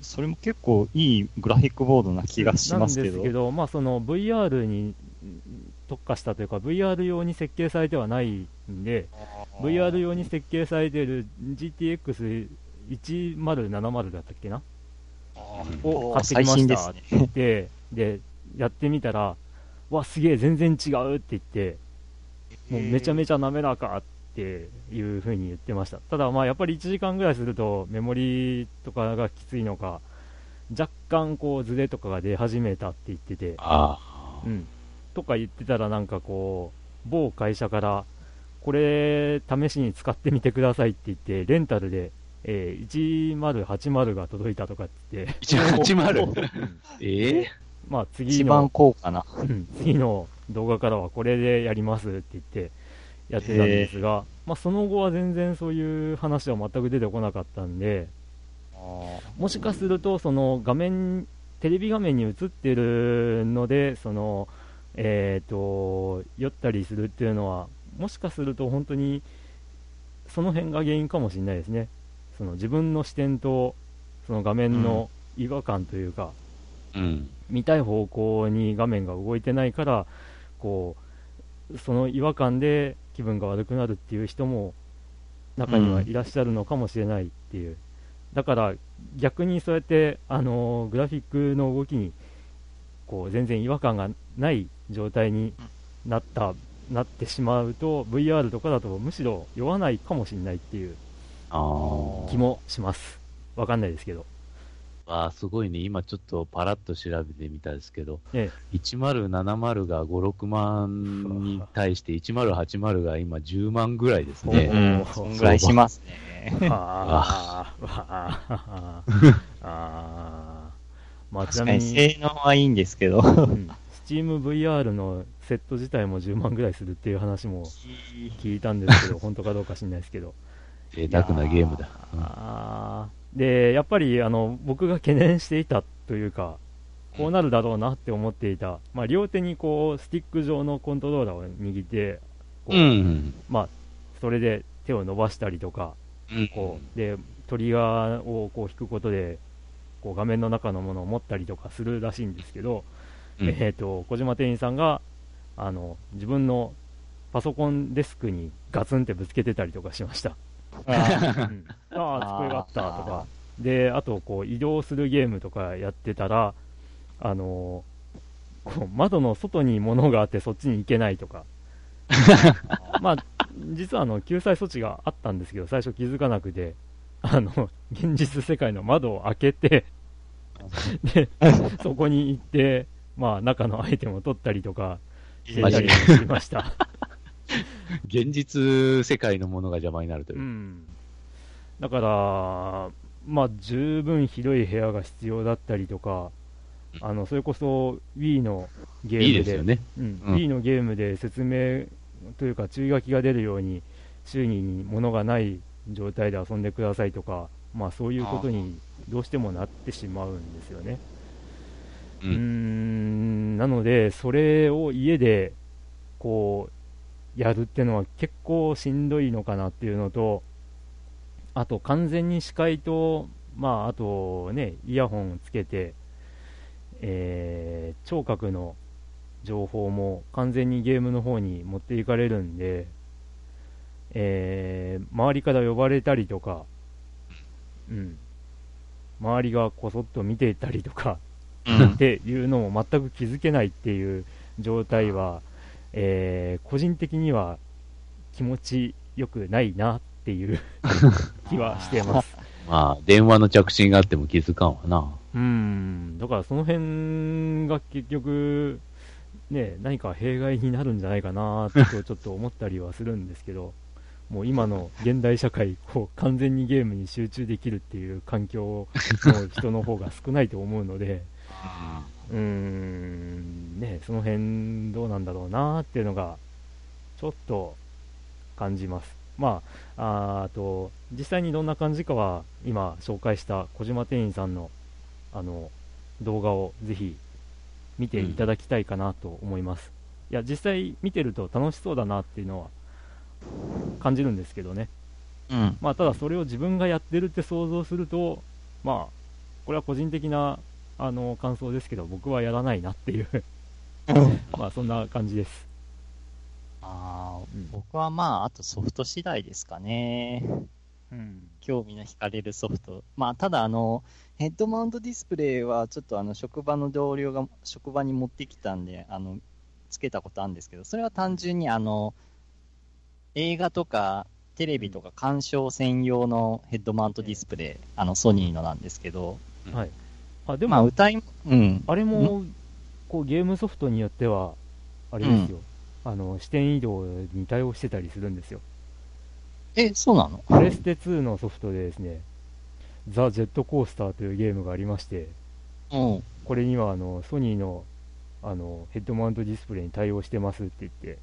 それも結構いいグラフィックボードな気がしますけど。なんですけど、まあ、その VR に特化したというか、VR 用に設計されてはないんで、VR 用に設計されている GTX 1070だったっけな？を買ってきましたって言って、で、やってみたら、わ、すげえ、全然違うって言って、もうめちゃめちゃ滑らかっていう風に言ってました。ただ、まあやっぱり1時間ぐらいするとメモリとかがきついのか、若干こうズレとかが出始めたって言ってて、うん。とか言ってたらなんかこう、某会社から、これ試しに使ってみてくださいって言って、レンタルでえー、1080が届いたとかって。1080? ええまあ次の、一番高価な。次の動画からはこれでやりますって言ってやってたんですが、まあその後は全然そういう話は全く出てこなかったんで、もしかするとその画面、テレビ画面に映ってるので、その、えっ、ー、と、酔ったりするっていうのは、もしかすると本当にその辺が原因かもしれないですね。その自分の視点とその画面の違和感というか、うん、見たい方向に画面が動いてないからこうその違和感で気分が悪くなるっていう人も中にはいらっしゃるのかもしれないっていう、うん、だから逆にそうやってあのグラフィックの動きにこう全然違和感がない状態になったなってしまうと VR とかだとむしろ酔わないかもしれないっていう気もします。わかんないですけど。ああ、すごいね。今ちょっとパラッと調べてみたんですけど、ええ、1070が5、6万に対して1080が今10万ぐらいですね。うん、そんぐらいしますね。ああ、ああ、まあ、ちなみに。性能はいいんですけど。うん、SteamVR のセット自体も10万ぐらいするっていう話も聞いたんですけど、本当かどうか知んないですけど。贅沢なゲームだ。あで、やっぱりあの僕が懸念していたというか、こうなるだろうなって思っていた、まあ、両手にこうスティック状のコントローラーを握って、こう、うん、まあ、それで手を伸ばしたりとか、うん、こうでトリガーをこう引くことでこう画面の中のものを持ったりとかするらしいんですけど、うん、えーと、小島店員さんがあの自分のパソコンデスクにガツンってぶつけてたりとかしました。あ、うん、あ、机があったとか、であとこう移動するゲームとかやってたら、あのこう窓の外に物があってそっちに行けないとか、<laughs> まあ、実はあの救済措置があったんですけど、最初気づかなくて、あの現実世界の窓を開けてで、そこに行って、まあ、中のアイテムを取ったりとかしてたりしました。現実世界のものが邪魔になるという。うん、だから、まあ、十分広い部屋が必要だったりとか、あのそれこそ Wii のゲームで、ね。うん、うん、Wii のゲームで説明というか注意書きが出るように、周囲に物がない状態で遊んでくださいとか、まあ、そういうことにどうしてもなってしまうんですよね。うん、ん。なので、それを家でこうやるっていうのは結構しんどいのかなっていうのと、あと完全に視界と、まあ、あとね、イヤホンつけて、えー、聴覚の情報も完全にゲームの方に持っていかれるんで、えー、周りから呼ばれたりとか、うん、周りがこそっと見ていたりとか、うん、っていうのも全く気づけないっていう状態は、えー、個人的には気持ちよくないなっていう <laughs> 気はしてます。<laughs> まあ、電話の着信があっても気づかんわな。うん、だからその辺が結局、ね、何か弊害になるんじゃないかなとちょっと思ったりはするんですけど、<laughs> もう今の現代社会、こう完全にゲームに集中できるっていう環境の人の方が少ないと思うので、うーん、ね、その辺どうなんだろうなっていうのが、ちょっと感じます。まあ、あと、実際にどんな感じかは、今紹介した小島店員さんのあの動画をぜひ見ていただきたいかなと思います。うん、いや、実際見てると楽しそうだなっていうのは感じるんですけどね。うん。まあ、ただそれを自分がやってるって想像すると、まあ、これは個人的な、あの、感想ですけど、僕はやらないなっていう <laughs> まあ、そんな感じです。ああ、うん、僕はまあ、あとソフト次第ですかね。うん。興味の惹かれるソフト。まあ、ただあの、ヘッドマウントディスプレイはちょっとあの、職場の同僚が職場に持ってきたんで、あの、つけたことあるんですけど、それは単純にあの、映画とかテレビとか鑑賞専用のヘッドマウントディスプレイ、あのソニーのなんですけど、はい。あ、でも、まあ、歌い、うん。あれも、こうゲームソフトによっては、あれですよ、うん、あの、視点移動に対応してたりするんですよ。え、そうなの？プレステ2のソフトでですね、ザ・ジェットコースターというゲームがありまして、うん、これにはあのソニーのあのヘッドマウントディスプレイに対応してますって言って、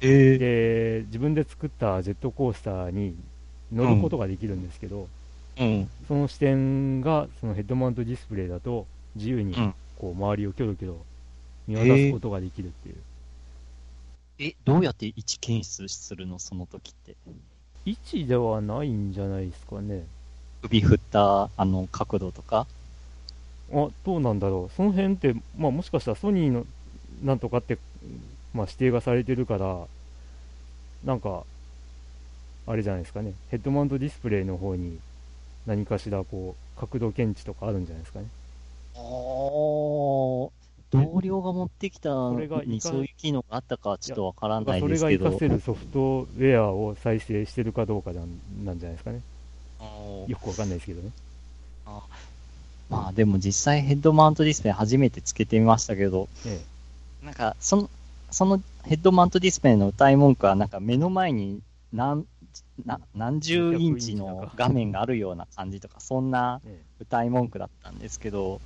えー、で自分で作ったジェットコースターに乗ることができるんですけど、うん、その視点がそのヘッドマウントディスプレイだと自由にこう周りをキョロキョロ見渡すことができるっていう。えー、え、どうやって位置検出するの？その時って。位置ではないんじゃないですかね。首振ったあの角度とか？あ、どうなんだろう。その辺って、まあもしかしたらソニーのなんとかってまあ、指定がされてるから、なんか、あれじゃないですかね、ヘッドマウントディスプレイの方に何かしらこう角度検知とかあるんじゃないですかね。ああ、同僚が持ってきたにそういう機能があったかはちょっとわからないですけど。それが活かせるソフトウェアを再生してるかどうかなんなんじゃないですかね。よくわかんないですけどね。あまあでも実際ヘッドマウントディスプレイ初めてつけてみましたけど、ええ、なんかそのそのヘッドマウントディスプレイの歌い文句は、なんか目の前に何な何十インチの画面があるような感じとか、そんな歌い文句だったんですけど、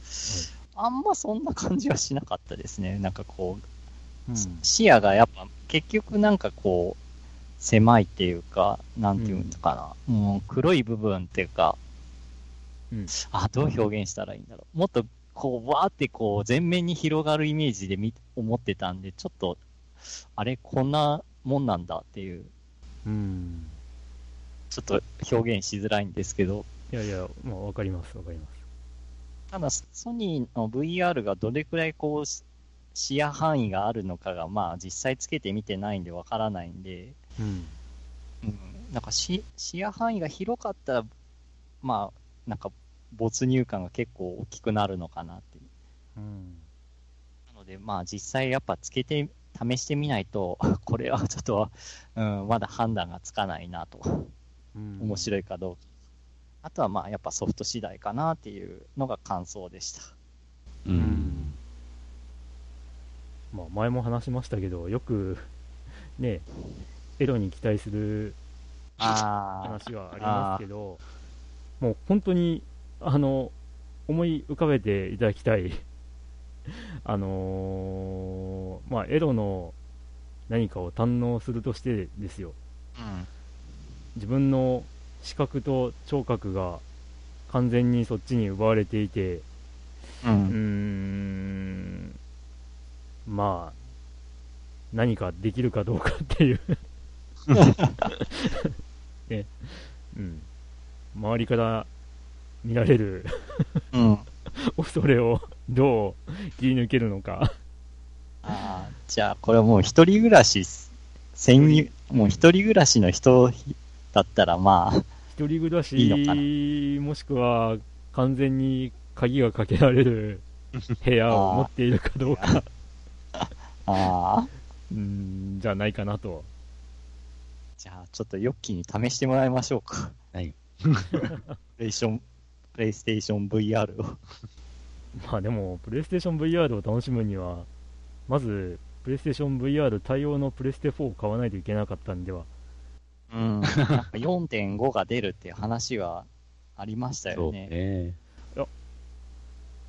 あんまそんな感じはしなかったですね。なんかこう、うん、視野がやっぱ結局なんかこう、狭いっていうか、なんていうのかな、うん、もう黒い部分っていうか、うん、あ、どう表現したらいいんだろう。もっとこう、わーってこう、全面に広がるイメージでみ思ってたんで、ちょっと、あれ、こんなもんなんだっていう。うん。ちょっと表現しづらいんですけど。いやいや、まあ、わかります、わかります。ただ、ソニーの VR がどれくらいこう、視野範囲があるのかが、まあ、実際つけてみてないんでわからないんで、うん。うん。なんか視、視野範囲が広かったら、まあ、なんか、没入感が結構大きくなるのかなっていう。うん。なので、まあ、実際やっぱつけて、試してみないと、これはちょっと、うん、まだ判断がつかないなと。うん、面白いかどうか。あとはまあ、やっぱソフト次第かなっていうのが感想でした。うん。まあ、前も話しましたけど、よく、ね、エロに期待する話はありますけど、もう本当に、あの、思い浮かべていただきたい <laughs> あのー、まあ、エロの何かを堪能するとしてですよ。うん、自分の視覚と聴覚が完全にそっちに奪われていて、うん、うーんまあ、何かできるかどうかっていう。<laughs> ね、うん。周りから見られるうん、<laughs> 恐れをどう切り抜けるのか。ああ、じゃあこれはもう一人暮らし、潜入、もう一人暮らしの人だったらまあ、一人暮らしいいのかなもしくは完全に鍵がかけられる <laughs> 部屋を持っているかどうかあ <laughs> あ。うん、じゃないかなと。じゃあ、ちょっとヨッキーに試してもらいましょうか。はい。プレイション、プレイステーション VR を。まあでも、プレイステーション VR を楽しむには、まず、プレイステーション VR 対応のプレステ4を買わないといけなかったんでは。うん。4.5が出るっていう話はありましたよね。ねいや、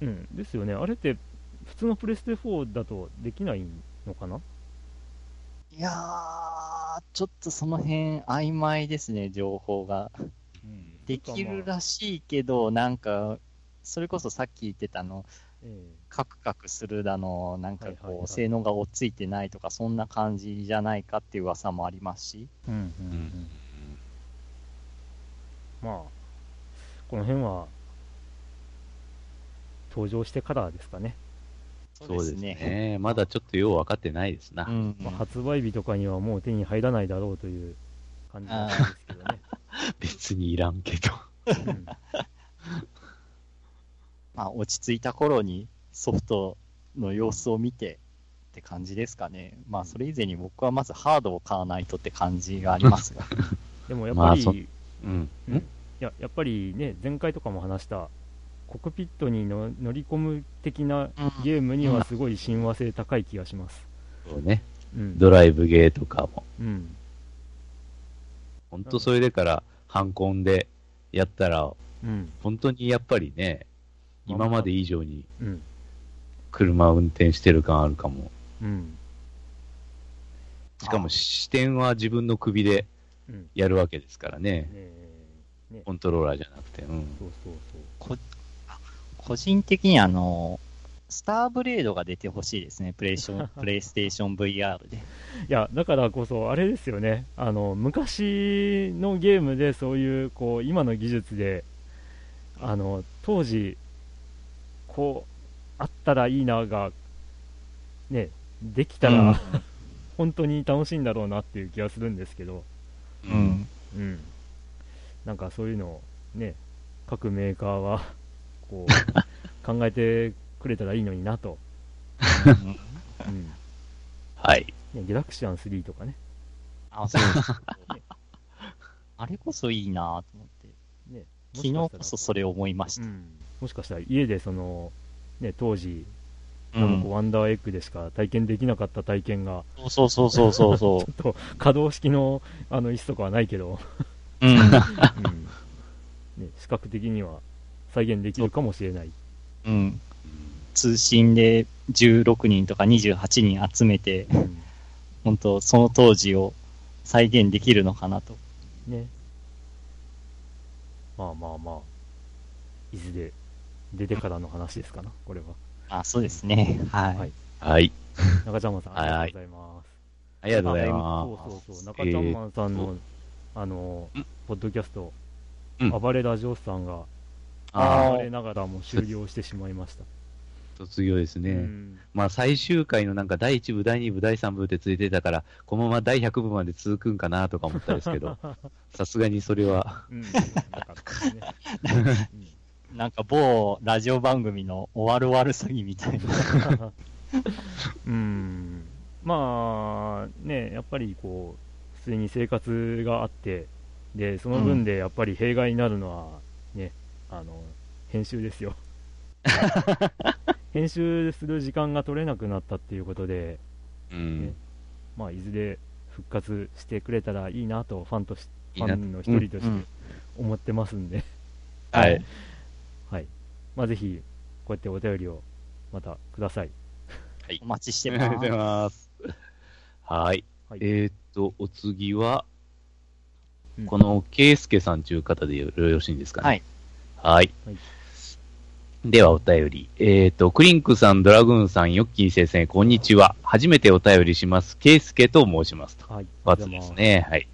うん、ですよね。あれって、普通のプレステ4だとできないのかな？いやー、ちょっとその辺曖昧ですね、情報が。うん、できるらしいけど、なんか、それこそさっき言ってたの、えー、カクカクするだの、なんかこう、性能が落ち着いてないとか、そんな感じじゃないかっていう噂もありますし。うんうんうん、まあ、この辺は、登場してからですかね。そうですね。すねまだちょっとよう分かってないですな。うんまあ、発売日とかにはもう手に入らないだろうという感じなんですけどね。<laughs> 別にいらんけどうん、<laughs> まあ、落ち着いた頃にソフトの様子を見てって感じですかね。まあ、それ以前に僕はまずハードを買わないとって感じがありますが。<laughs> でもやっぱり、まあ、うん、うん、いや、やっぱりね、前回とかも話した、コクピットにの乗り込む的なゲームにはすごい親和性高い気がします。そうね。うん、ドライブゲーとかも。うん。本当それでから、ハンコンでやったら、うん、本当にやっぱりね、今まで以上に、車運転してる感あるかも。うん。しかも視点は自分の首でやるわけですからね。ねねコントローラーじゃなくて。うん。そうそうそう。個人的にあの、スターブレードが出てほしいですね、プレイション <laughs> プレイステーション VR で。いや、だからこそ、あれですよね、あの昔のゲームでそういうこう今の技術で、あの当時、こう、あったらいいなが、ね、できたら、うん、本当に楽しいんだろうなっていう気がするんですけど、うん、うん、なんかそういうのをね、各メーカーはこう、<laughs> 考えてくれたらいいのになと。うん。はい。ギャラクシアン3とかね。あ、そうです、ね。<laughs> あれこそいいなと思って。ね、昨日こそそれを思いました。うん、もしかしたら家でその、ね、当時、うん、ワンダーエッグでしか体験できなかった体験が、そうそうそうそうそう。<laughs> ちょっと可動式のあの椅子とかはないけど、うん、うん、ね、視覚的には再現できるかもしれない。うん。通信で16人とか28人集めて、うん、本当その当時を再現できるのかなと。ね。まあまあまあ、いずれ出てからの話ですかな、これは。あ、そうですね。はい。はい。はい、中ちゃんまさん、ありがとうございます。ありがとうございます。そうそうそう、中ちゃんまさんの、あの、ポッドキャスト、暴れラジオスさんが、暴れながらも終了してしまいました。卒業ですね。まあ最終回のなんか第1部、第2部、第3部ってついてたから、このまま第100部まで続くんかなとか思ったんですけど、<laughs> さすがにそれは。うん、なん <laughs> か某ラジオ番組の終わる終わる詐欺みたいな。<laughs> うん。まあ、ね、やっぱりこう、普通に生活があって、で、その分でやっぱり弊害になるのは、ね、うん、あの、編集ですよ。<laughs> 編集する時間が取れなくなったっていうことで、うん、ね、まあ、いずれ復活してくれたらいいなと、ファンとしファンの一人として思ってますんで、はい。はい。まあ、ぜひ、こうやってお便りをまたください。はい。お待ちしてます。ありがとうございます。はい。はい、えー、っと、お次は、うん、この、ケイスケさんという方でよろしいんですかね？はい。はい。はいではお便り。えっ、ー、と、クリンクさん、ドラグーンさん、ヨッキー先生、こんにちは。初めてお便りします。ケイスケと申しますと。はい。罰ですね。はい。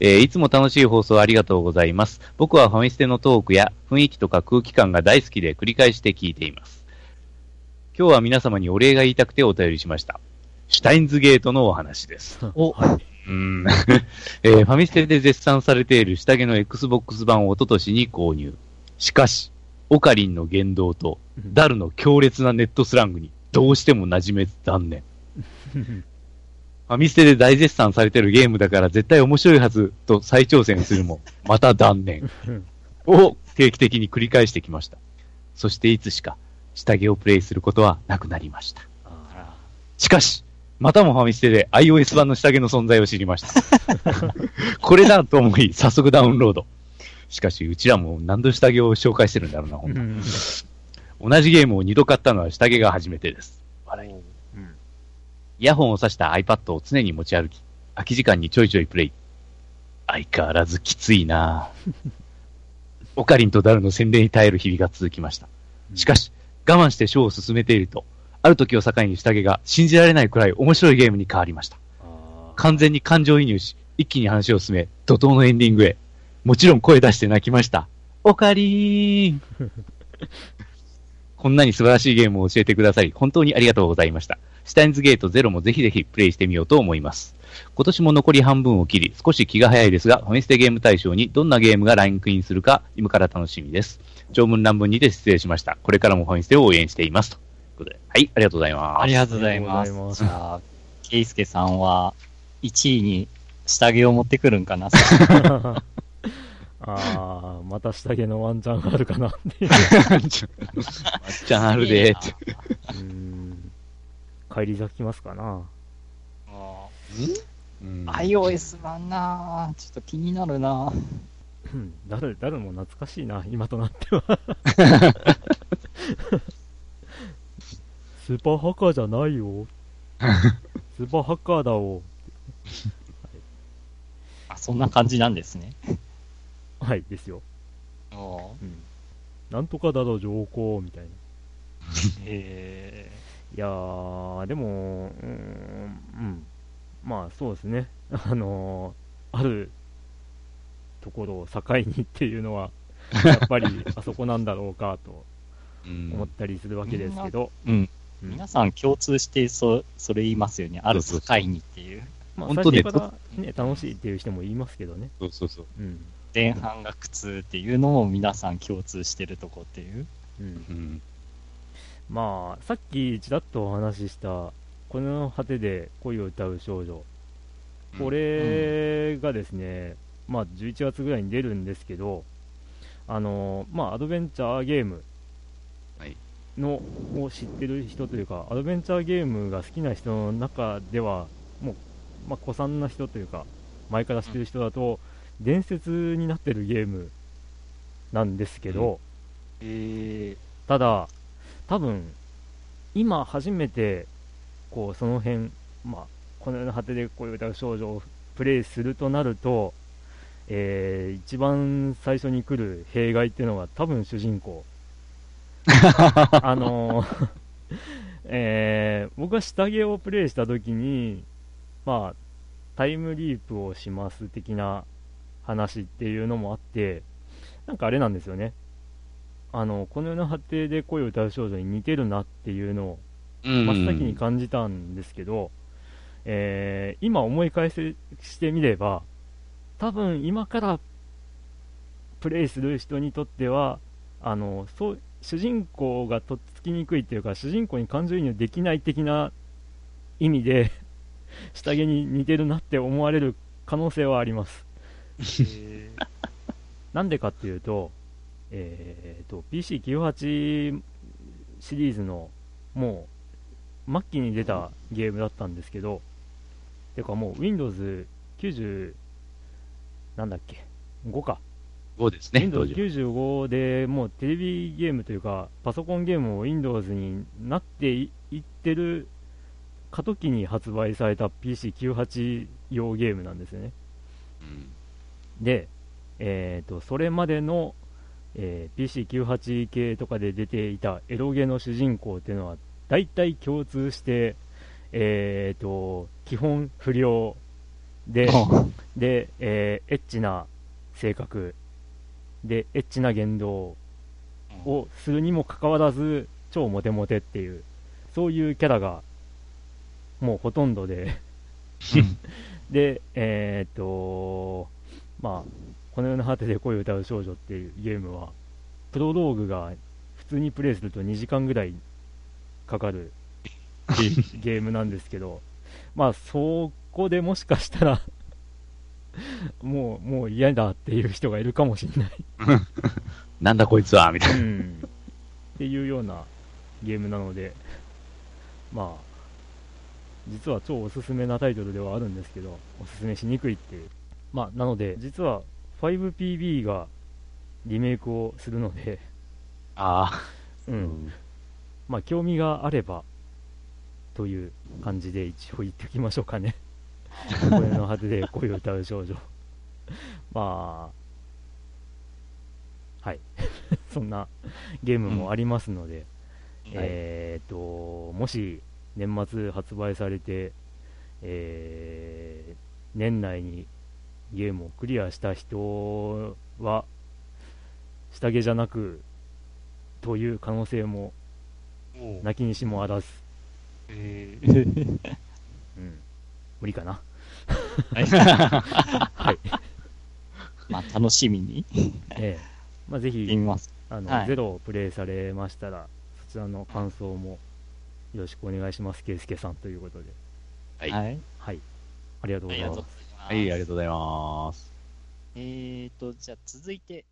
えー、いつも楽しい放送ありがとうございます。僕はファミステのトークや雰囲気とか空気感が大好きで繰り返して聞いています。今日は皆様にお礼が言いたくてお便りしました。シュタインズゲートのお話です。<laughs> お、はい。うん、<laughs> えー、ファミステで絶賛されている下着の Xbox 版をおととしに購入。しかし、オカリンの言動と、ダルの強烈なネットスラングに、どうしても馴染めず断念。ファミステで大絶賛されてるゲームだから絶対面白いはずと再挑戦するも、<laughs> また断念。を定期的に繰り返してきました。そしていつしか、下着をプレイすることはなくなりました。しかし、またもファミステで iOS 版の下着の存在を知りました。<laughs> これだと思い、早速ダウンロード。しかし、うちらも何度下着を紹介してるんだろうな、ほんと。同じゲームを二度買ったのは下着が初めてです。笑い。うん、イヤホンを挿した iPad を常に持ち歩き、空き時間にちょいちょいプレイ。相変わらずきついな <laughs> オカリンとダルの洗礼に耐える日々が続きました。しかし、我慢してショーを進めていると、ある時を境に下着が信じられないくらい面白いゲームに変わりました。完全に感情移入し、一気に話を進め、怒涛のエンディングへ。もちろん声出して泣きました。おかりーん。<laughs> こんなに素晴らしいゲームを教えてくださり、本当にありがとうございました。シュタインズゲートゼロもぜひぜひプレイしてみようと思います。今年も残り半分を切り、少し気が早いですが、ファミステゲーム大賞にどんなゲームがランクインするか、今から楽しみです。長文乱文にて失礼しました。これからもファミステを応援しています。ということで、はい、ありがとうございます。ありがとうございます。じゃあ、ケイスケさんは、1位に下着を持ってくるんかな <laughs> <laughs> ああ、また下着のワンチャンあるかなっていう。ワンチャンあるでーって。うん。帰り咲きますかな。あうん、iOS 版なちょっと気になるなうん、誰、誰も懐かしいな、今となっては。<laughs> スーパーハッカーじゃないよ。スーパーハッカーだお。あ、そんな感じなんですね。はい、ですよ。ああ。うん。なんとかだと上皇みたいな。<laughs> へえ。いやー、でも、うん、うん。まあ、そうですね。<laughs> あのー、あるところを境にっていうのは、<laughs> やっぱりあそこなんだろうかと思ったりするわけですけど。うん。うん、皆さん共通してそそれ言いますよね。ある境にっていう。まあ、本当ねね、楽しいっていう人も言いますけどね。そうそうそう。うん。前半が苦痛っていうのも皆さん共通してるとこっていう。うん。うん、まあ、さっきちらっとお話しした、この果てで恋を歌う少女。これがですね、うん、まあ11月ぐらいに出るんですけど、あのまあアドベンチャーゲームの、を知ってる人というか、アドベンチャーゲームが好きな人の中では、もう、まあ、古参な人というか、前から知ってる人だと、伝説になってるゲームなんですけど、うん、えー、ただ、多分今初めて、こう、その辺、まあ、この世の果てでこういう歌う少女をプレイするとなると、えー、一番最初に来る弊害っていうのが多分主人公。<laughs> あのー、<laughs> えー、僕は下着をプレイした時に、まあ、タイムリープをします的な話っていうのもあって、なんかあれなんですよね。あの、この世の果てで声を歌う少女に似てるなっていうのを、真っ先に感じたんですけど、えー、今思い返してみれば、多分今からプレイする人にとっては、あの、そう、主人公がとっつきにくいっていうか、主人公に感情移入できない的な意味で下着に似てるなって思われる可能性はあります。なんでかっていうと、えーと、PC98 シリーズのもう末期に出たゲームだったんですけど、てかもう Windows90 なんだっけ5か。5ですね Windows95 でもうテレビゲームというかパソコンゲームも Windows になっていってる過渡期に発売された PC98 用ゲームなんですよね、うん、で、えーと、それまでの、えー、PC98 系とかで出ていたエロゲの主人公っていうのは大体共通して、えーと、基本不良で、で、えー、エッチな性格で、エッチな言動をするにもかかわらず、超モテモテっていう、そういうキャラがもうほとんどで。<laughs> で、えー、っと、まあ、この世の果てで声を歌う少女っていうゲームは、プロローグが普通にプレイすると2時間ぐらいかかる <laughs> ゲームなんですけど、まあ、そこでもしかしたらもう、もう嫌だっていう人がいるかもしれない <laughs> なんだこいつはみたいな、うん。っていうようなゲームなので、まあ、実は超おすすめなタイトルではあるんですけど、おすすめしにくいっていう。まあ、なので、実は 5PB がリメイクをするのでああ。うん。まあ、興味があれば、という感じで一応言っておきましょうかね。<laughs> 声の果てで声を歌う少女。まあ、はい。<laughs> そんなゲームもありますので、うん、えっ、と、もし年末発売されて、えー、年内にゲームをクリアした人は、下着じゃなく、という可能性も、なきにしもあらず。えー、うん。無理かな。はい。<laughs> はい。まあ、楽しみに。ええまあ、ぜひ、あの、はい、ゼロをプレイされましたら、そちらの感想もよろしくお願いします、圭介さんということで。はい。はい。ありがとうございます。はい、ありがとうございます。えーと、じゃあ続いて、